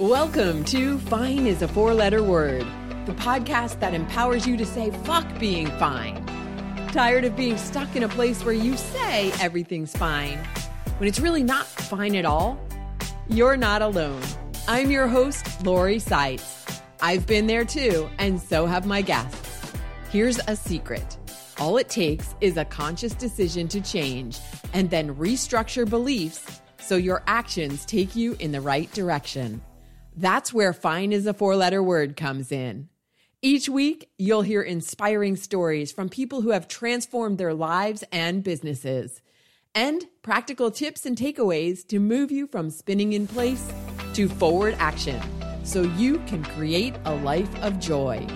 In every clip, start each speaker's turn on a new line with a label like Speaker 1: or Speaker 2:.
Speaker 1: Welcome to Fine is a Four Letter Word, the podcast that empowers you to say fuck being fine. Tired of being stuck in a place where you say everything's fine when it's really not fine at all? You're not alone. I'm your host, Lori Saitz. I've been there too, and so have my guests. Here's a secret all it takes is a conscious decision to change and then restructure beliefs so your actions take you in the right direction. That's where fine is a four letter word comes in. Each week, you'll hear inspiring stories from people who have transformed their lives and businesses, and practical tips and takeaways to move you from spinning in place to forward action so you can create a life of joy.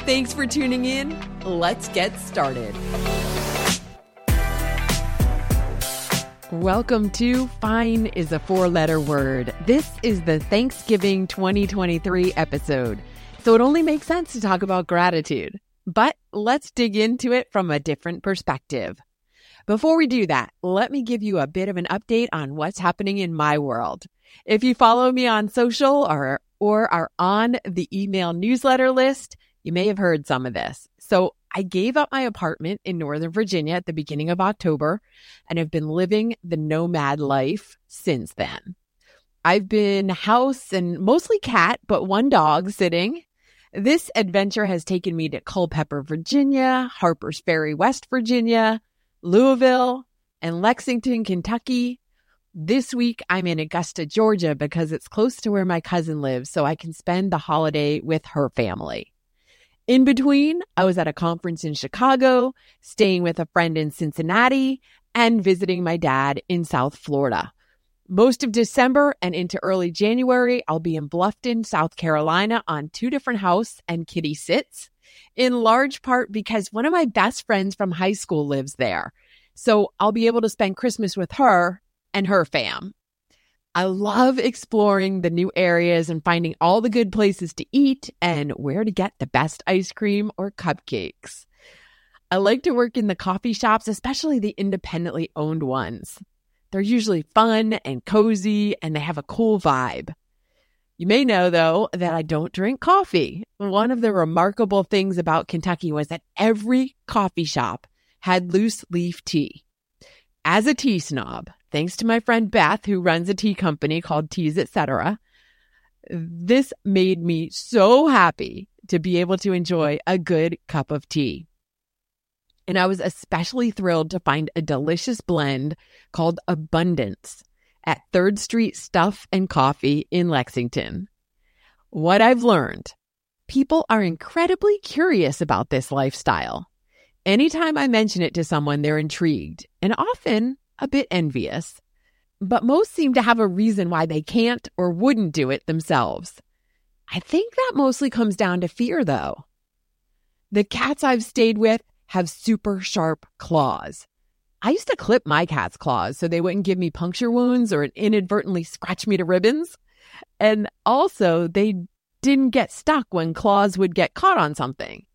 Speaker 1: Thanks for tuning in. Let's get started. Welcome to Fine is a four letter word. This is the Thanksgiving 2023 episode, so it only makes sense to talk about gratitude. But let's dig into it from a different perspective. Before we do that, let me give you a bit of an update on what's happening in my world. If you follow me on social or, or are on the email newsletter list, you may have heard some of this. So I gave up my apartment in Northern Virginia at the beginning of October and have been living the nomad life since then. I've been house and mostly cat, but one dog sitting. This adventure has taken me to Culpeper, Virginia, Harper's Ferry, West Virginia, Louisville, and Lexington, Kentucky. This week, I'm in Augusta, Georgia because it's close to where my cousin lives, so I can spend the holiday with her family. In between, I was at a conference in Chicago, staying with a friend in Cincinnati, and visiting my dad in South Florida. Most of December and into early January, I'll be in Bluffton, South Carolina on two different house and kitty sits, in large part because one of my best friends from high school lives there. So I'll be able to spend Christmas with her and her fam. I love exploring the new areas and finding all the good places to eat and where to get the best ice cream or cupcakes. I like to work in the coffee shops, especially the independently owned ones. They're usually fun and cozy and they have a cool vibe. You may know, though, that I don't drink coffee. One of the remarkable things about Kentucky was that every coffee shop had loose leaf tea. As a tea snob, thanks to my friend Beth, who runs a tea company called Teas Etc., this made me so happy to be able to enjoy a good cup of tea. And I was especially thrilled to find a delicious blend called Abundance at 3rd Street Stuff and Coffee in Lexington. What I've learned people are incredibly curious about this lifestyle. Anytime I mention it to someone, they're intrigued and often a bit envious. But most seem to have a reason why they can't or wouldn't do it themselves. I think that mostly comes down to fear, though. The cats I've stayed with have super sharp claws. I used to clip my cat's claws so they wouldn't give me puncture wounds or inadvertently scratch me to ribbons. And also, they didn't get stuck when claws would get caught on something.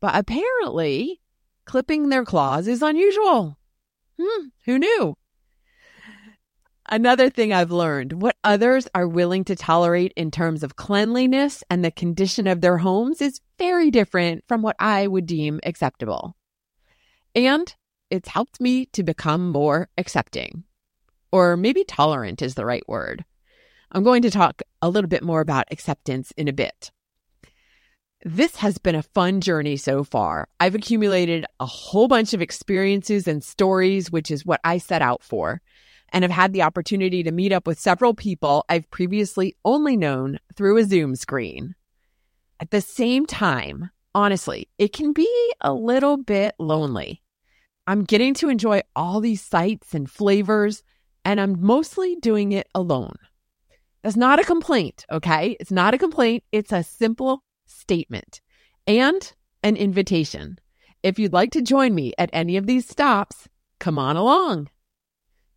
Speaker 1: But apparently, clipping their claws is unusual. Hmm, who knew? Another thing I've learned what others are willing to tolerate in terms of cleanliness and the condition of their homes is very different from what I would deem acceptable. And it's helped me to become more accepting. Or maybe tolerant is the right word. I'm going to talk a little bit more about acceptance in a bit. This has been a fun journey so far. I've accumulated a whole bunch of experiences and stories, which is what I set out for, and have had the opportunity to meet up with several people I've previously only known through a Zoom screen. At the same time, honestly, it can be a little bit lonely. I'm getting to enjoy all these sights and flavors, and I'm mostly doing it alone. That's not a complaint, okay? It's not a complaint. It's a simple statement and an invitation. If you'd like to join me at any of these stops, come on along.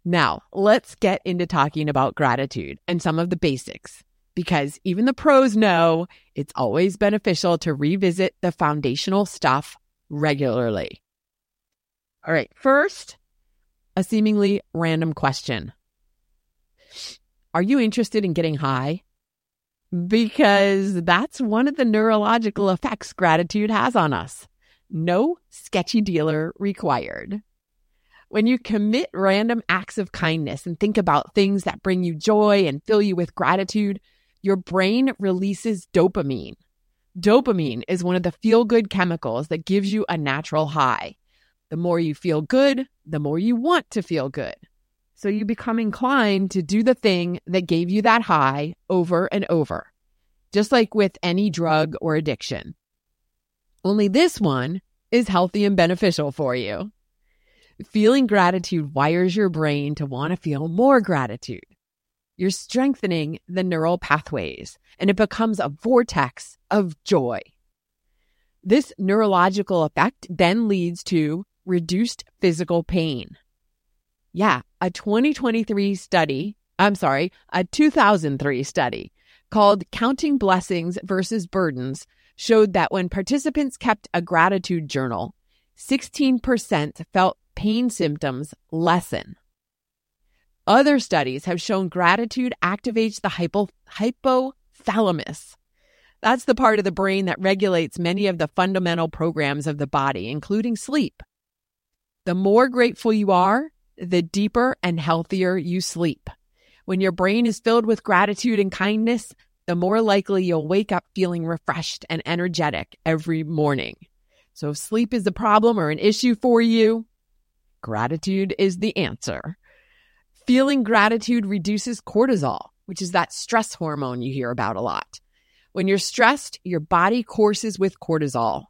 Speaker 1: Now, let's get into talking about gratitude and some of the basics, because even the pros know it's always beneficial to revisit the foundational stuff regularly. All right, first, a seemingly random question Are you interested in getting high? Because that's one of the neurological effects gratitude has on us. No sketchy dealer required. When you commit random acts of kindness and think about things that bring you joy and fill you with gratitude, your brain releases dopamine. Dopamine is one of the feel good chemicals that gives you a natural high. The more you feel good, the more you want to feel good. So you become inclined to do the thing that gave you that high over and over, just like with any drug or addiction. Only this one is healthy and beneficial for you. Feeling gratitude wires your brain to want to feel more gratitude. You're strengthening the neural pathways, and it becomes a vortex of joy. This neurological effect then leads to reduced physical pain. Yeah, a 2023 study, I'm sorry, a 2003 study called Counting Blessings versus Burdens showed that when participants kept a gratitude journal, 16% felt pain symptoms lessen. Other studies have shown gratitude activates the hypo- hypothalamus. That's the part of the brain that regulates many of the fundamental programs of the body, including sleep. The more grateful you are, the deeper and healthier you sleep. When your brain is filled with gratitude and kindness, the more likely you'll wake up feeling refreshed and energetic every morning. So, if sleep is a problem or an issue for you, gratitude is the answer. Feeling gratitude reduces cortisol, which is that stress hormone you hear about a lot. When you're stressed, your body courses with cortisol.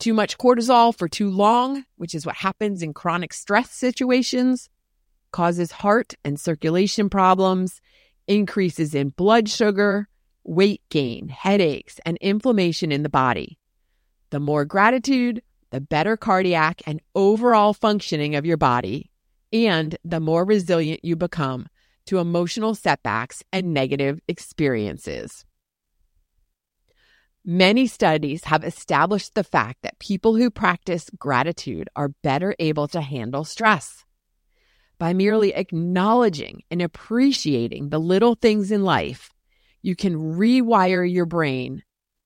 Speaker 1: Too much cortisol for too long, which is what happens in chronic stress situations, causes heart and circulation problems, increases in blood sugar, weight gain, headaches, and inflammation in the body. The more gratitude, the better cardiac and overall functioning of your body, and the more resilient you become to emotional setbacks and negative experiences. Many studies have established the fact that people who practice gratitude are better able to handle stress. By merely acknowledging and appreciating the little things in life, you can rewire your brain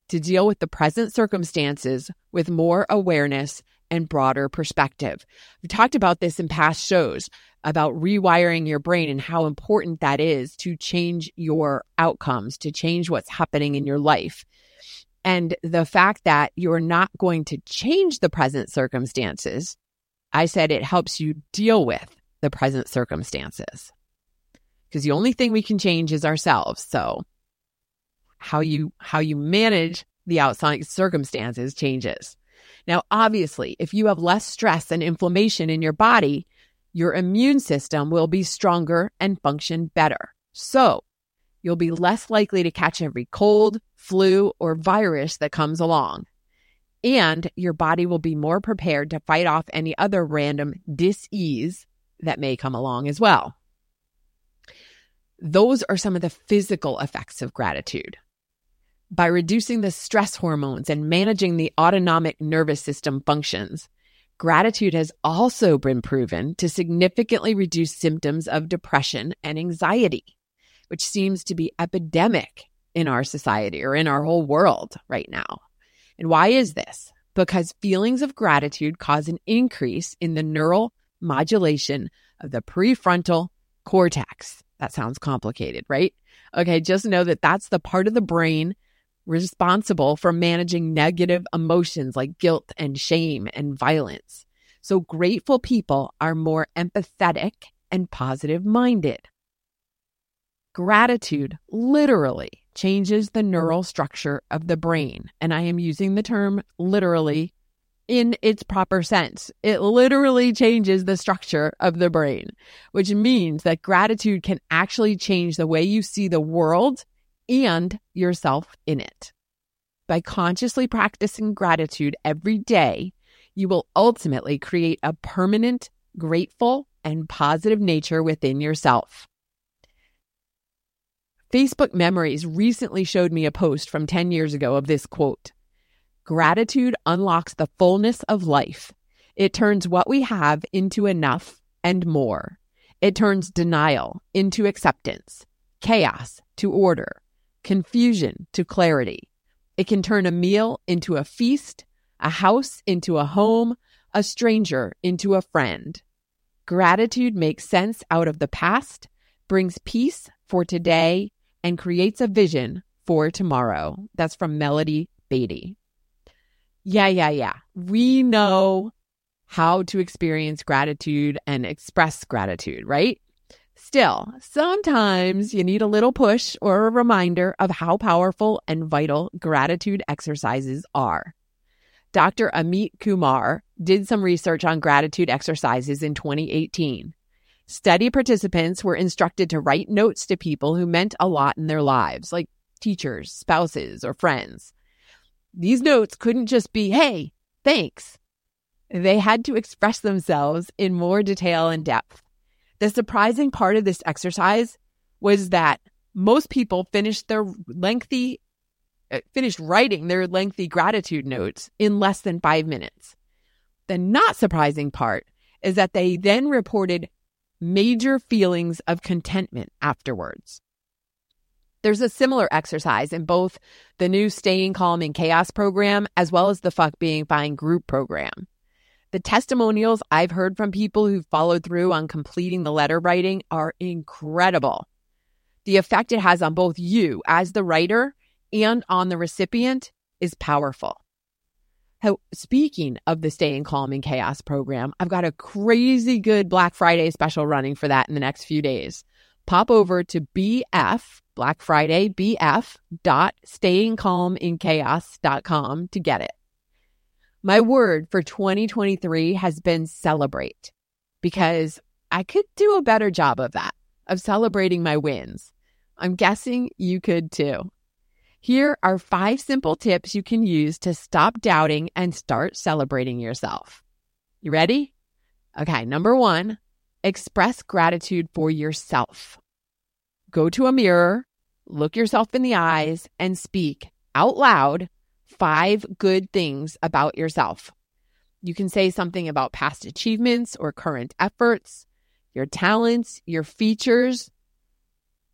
Speaker 1: to deal with the present circumstances with more awareness and broader perspective. We've talked about this in past shows about rewiring your brain and how important that is to change your outcomes, to change what's happening in your life. And the fact that you're not going to change the present circumstances, I said it helps you deal with the present circumstances. Because the only thing we can change is ourselves. So how you how you manage the outside circumstances changes. Now, obviously, if you have less stress and inflammation in your body, your immune system will be stronger and function better. So, you'll be less likely to catch every cold, flu, or virus that comes along. And your body will be more prepared to fight off any other random disease that may come along as well. Those are some of the physical effects of gratitude. By reducing the stress hormones and managing the autonomic nervous system functions, gratitude has also been proven to significantly reduce symptoms of depression and anxiety which seems to be epidemic in our society or in our whole world right now. And why is this? Because feelings of gratitude cause an increase in the neural modulation of the prefrontal cortex. That sounds complicated, right? Okay, just know that that's the part of the brain responsible for managing negative emotions like guilt and shame and violence. So grateful people are more empathetic and positive minded. Gratitude literally changes the neural structure of the brain. And I am using the term literally in its proper sense. It literally changes the structure of the brain, which means that gratitude can actually change the way you see the world and yourself in it. By consciously practicing gratitude every day, you will ultimately create a permanent, grateful, and positive nature within yourself. Facebook Memories recently showed me a post from 10 years ago of this quote Gratitude unlocks the fullness of life. It turns what we have into enough and more. It turns denial into acceptance, chaos to order, confusion to clarity. It can turn a meal into a feast, a house into a home, a stranger into a friend. Gratitude makes sense out of the past, brings peace for today, and creates a vision for tomorrow. That's from Melody Beattie. Yeah, yeah, yeah. We know how to experience gratitude and express gratitude, right? Still, sometimes you need a little push or a reminder of how powerful and vital gratitude exercises are. Dr. Amit Kumar did some research on gratitude exercises in 2018. Study participants were instructed to write notes to people who meant a lot in their lives, like teachers, spouses, or friends. These notes couldn't just be, hey, thanks. They had to express themselves in more detail and depth. The surprising part of this exercise was that most people finished their lengthy uh, finished writing their lengthy gratitude notes in less than 5 minutes. The not surprising part is that they then reported major feelings of contentment afterwards. There's a similar exercise in both the new Staying Calm in Chaos program as well as the Fuck Being Fine group program. The testimonials I've heard from people who followed through on completing the letter writing are incredible. The effect it has on both you as the writer and on the recipient is powerful. How, speaking of the Staying Calm in Chaos program, I've got a crazy good Black Friday special running for that in the next few days. Pop over to BF Black Friday, bf Staying Calm in Chaos dot stayingcalminchaos.com to get it. My word for 2023 has been celebrate because I could do a better job of that, of celebrating my wins. I'm guessing you could too. Here are five simple tips you can use to stop doubting and start celebrating yourself. You ready? Okay, number one, express gratitude for yourself go to a mirror, look yourself in the eyes, and speak out loud five good things about yourself. You can say something about past achievements or current efforts, your talents, your features.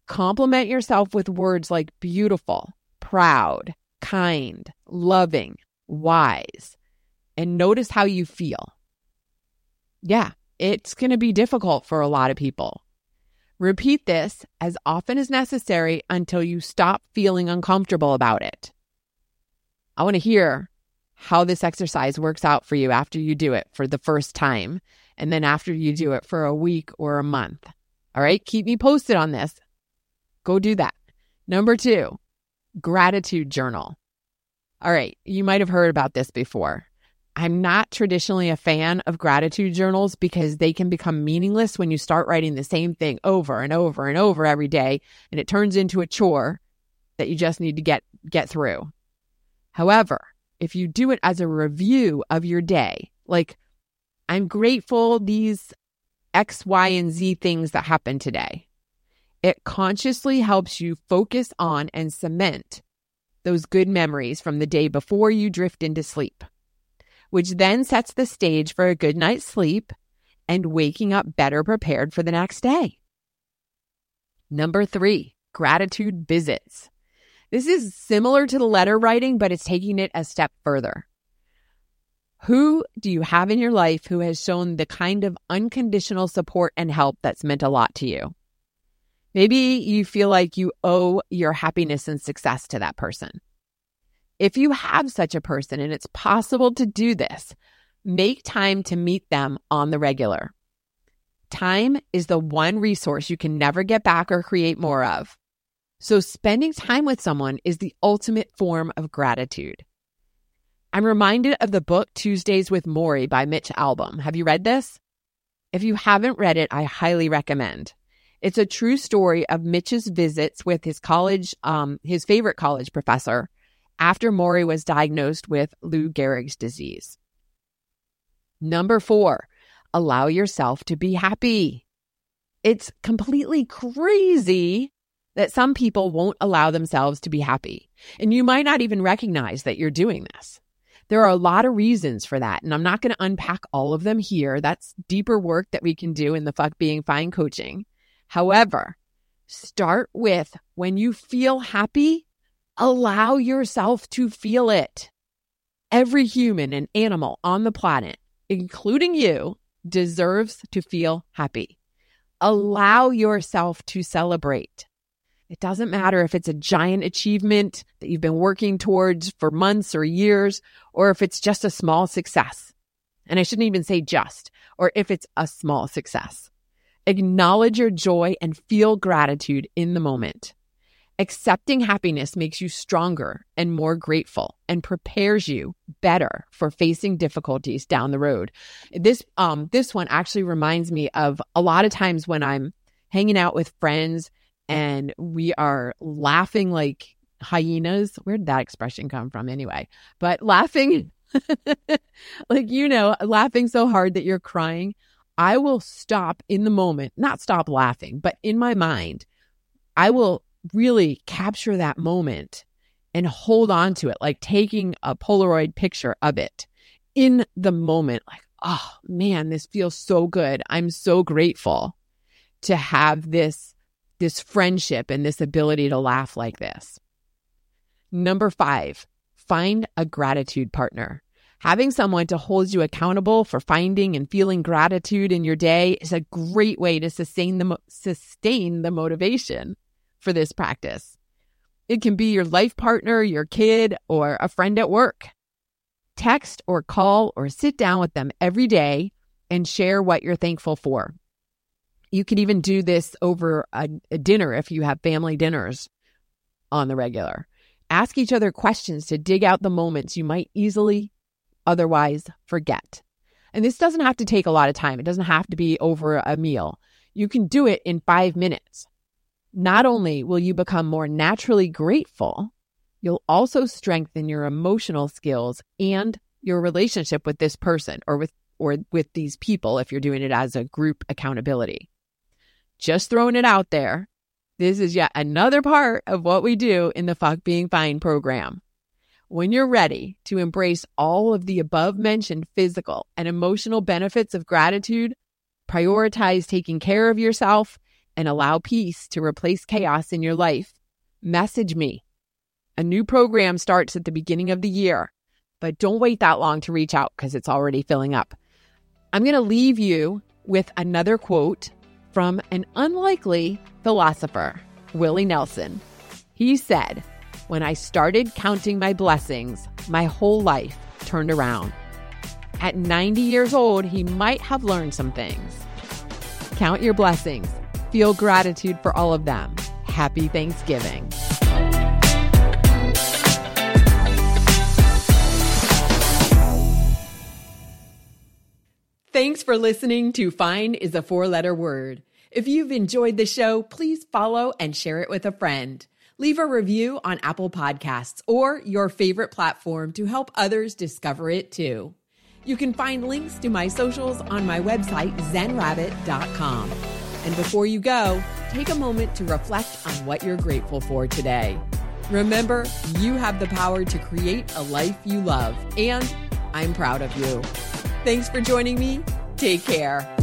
Speaker 1: Compliment yourself with words like beautiful, proud, kind, loving, wise, and notice how you feel. Yeah, it's going to be difficult for a lot of people. Repeat this as often as necessary until you stop feeling uncomfortable about it. I want to hear how this exercise works out for you after you do it for the first time, and then after you do it for a week or a month. All right, keep me posted on this. Go do that. Number two, gratitude journal. All right, you might have heard about this before. I'm not traditionally a fan of gratitude journals because they can become meaningless when you start writing the same thing over and over and over every day and it turns into a chore that you just need to get get through. However, if you do it as a review of your day, like I'm grateful these X, Y, and Z things that happened today. It consciously helps you focus on and cement those good memories from the day before you drift into sleep which then sets the stage for a good night's sleep and waking up better prepared for the next day. Number three, gratitude visits. This is similar to the letter writing, but it's taking it a step further. Who do you have in your life who has shown the kind of unconditional support and help that's meant a lot to you? Maybe you feel like you owe your happiness and success to that person. If you have such a person and it's possible to do this, make time to meet them on the regular. Time is the one resource you can never get back or create more of. So, spending time with someone is the ultimate form of gratitude. I'm reminded of the book Tuesdays with Morrie by Mitch Albom. Have you read this? If you haven't read it, I highly recommend. It's a true story of Mitch's visits with his college, um, his favorite college professor, after Morrie was diagnosed with Lou Gehrig's disease. Number four, allow yourself to be happy. It's completely crazy that some people won't allow themselves to be happy. And you might not even recognize that you're doing this. There are a lot of reasons for that. And I'm not going to unpack all of them here. That's deeper work that we can do in the Fuck Being Fine coaching. However, Start with when you feel happy, allow yourself to feel it. Every human and animal on the planet, including you, deserves to feel happy. Allow yourself to celebrate. It doesn't matter if it's a giant achievement that you've been working towards for months or years, or if it's just a small success. And I shouldn't even say just, or if it's a small success. Acknowledge your joy and feel gratitude in the moment. Accepting happiness makes you stronger and more grateful and prepares you better for facing difficulties down the road. This um this one actually reminds me of a lot of times when I'm hanging out with friends and we are laughing like hyenas. Where did that expression come from anyway? But laughing like you know, laughing so hard that you're crying. I will stop in the moment, not stop laughing, but in my mind, I will really capture that moment and hold on to it, like taking a Polaroid picture of it in the moment. Like, oh man, this feels so good. I'm so grateful to have this, this friendship and this ability to laugh like this. Number five, find a gratitude partner. Having someone to hold you accountable for finding and feeling gratitude in your day is a great way to sustain the, mo- sustain the motivation for this practice. It can be your life partner, your kid, or a friend at work. Text or call or sit down with them every day and share what you're thankful for. You can even do this over a, a dinner if you have family dinners on the regular. Ask each other questions to dig out the moments you might easily otherwise forget. And this doesn't have to take a lot of time. It doesn't have to be over a meal. You can do it in five minutes. Not only will you become more naturally grateful, you'll also strengthen your emotional skills and your relationship with this person or with or with these people if you're doing it as a group accountability. Just throwing it out there. This is yet another part of what we do in the Fuck Being Fine program. When you're ready to embrace all of the above mentioned physical and emotional benefits of gratitude, prioritize taking care of yourself, and allow peace to replace chaos in your life, message me. A new program starts at the beginning of the year, but don't wait that long to reach out because it's already filling up. I'm going to leave you with another quote from an unlikely philosopher, Willie Nelson. He said, when I started counting my blessings, my whole life turned around. At 90 years old, he might have learned some things. Count your blessings. Feel gratitude for all of them. Happy Thanksgiving. Thanks for listening to Fine is a Four Letter Word. If you've enjoyed the show, please follow and share it with a friend. Leave a review on Apple Podcasts or your favorite platform to help others discover it too. You can find links to my socials on my website, zenrabbit.com. And before you go, take a moment to reflect on what you're grateful for today. Remember, you have the power to create a life you love, and I'm proud of you. Thanks for joining me. Take care.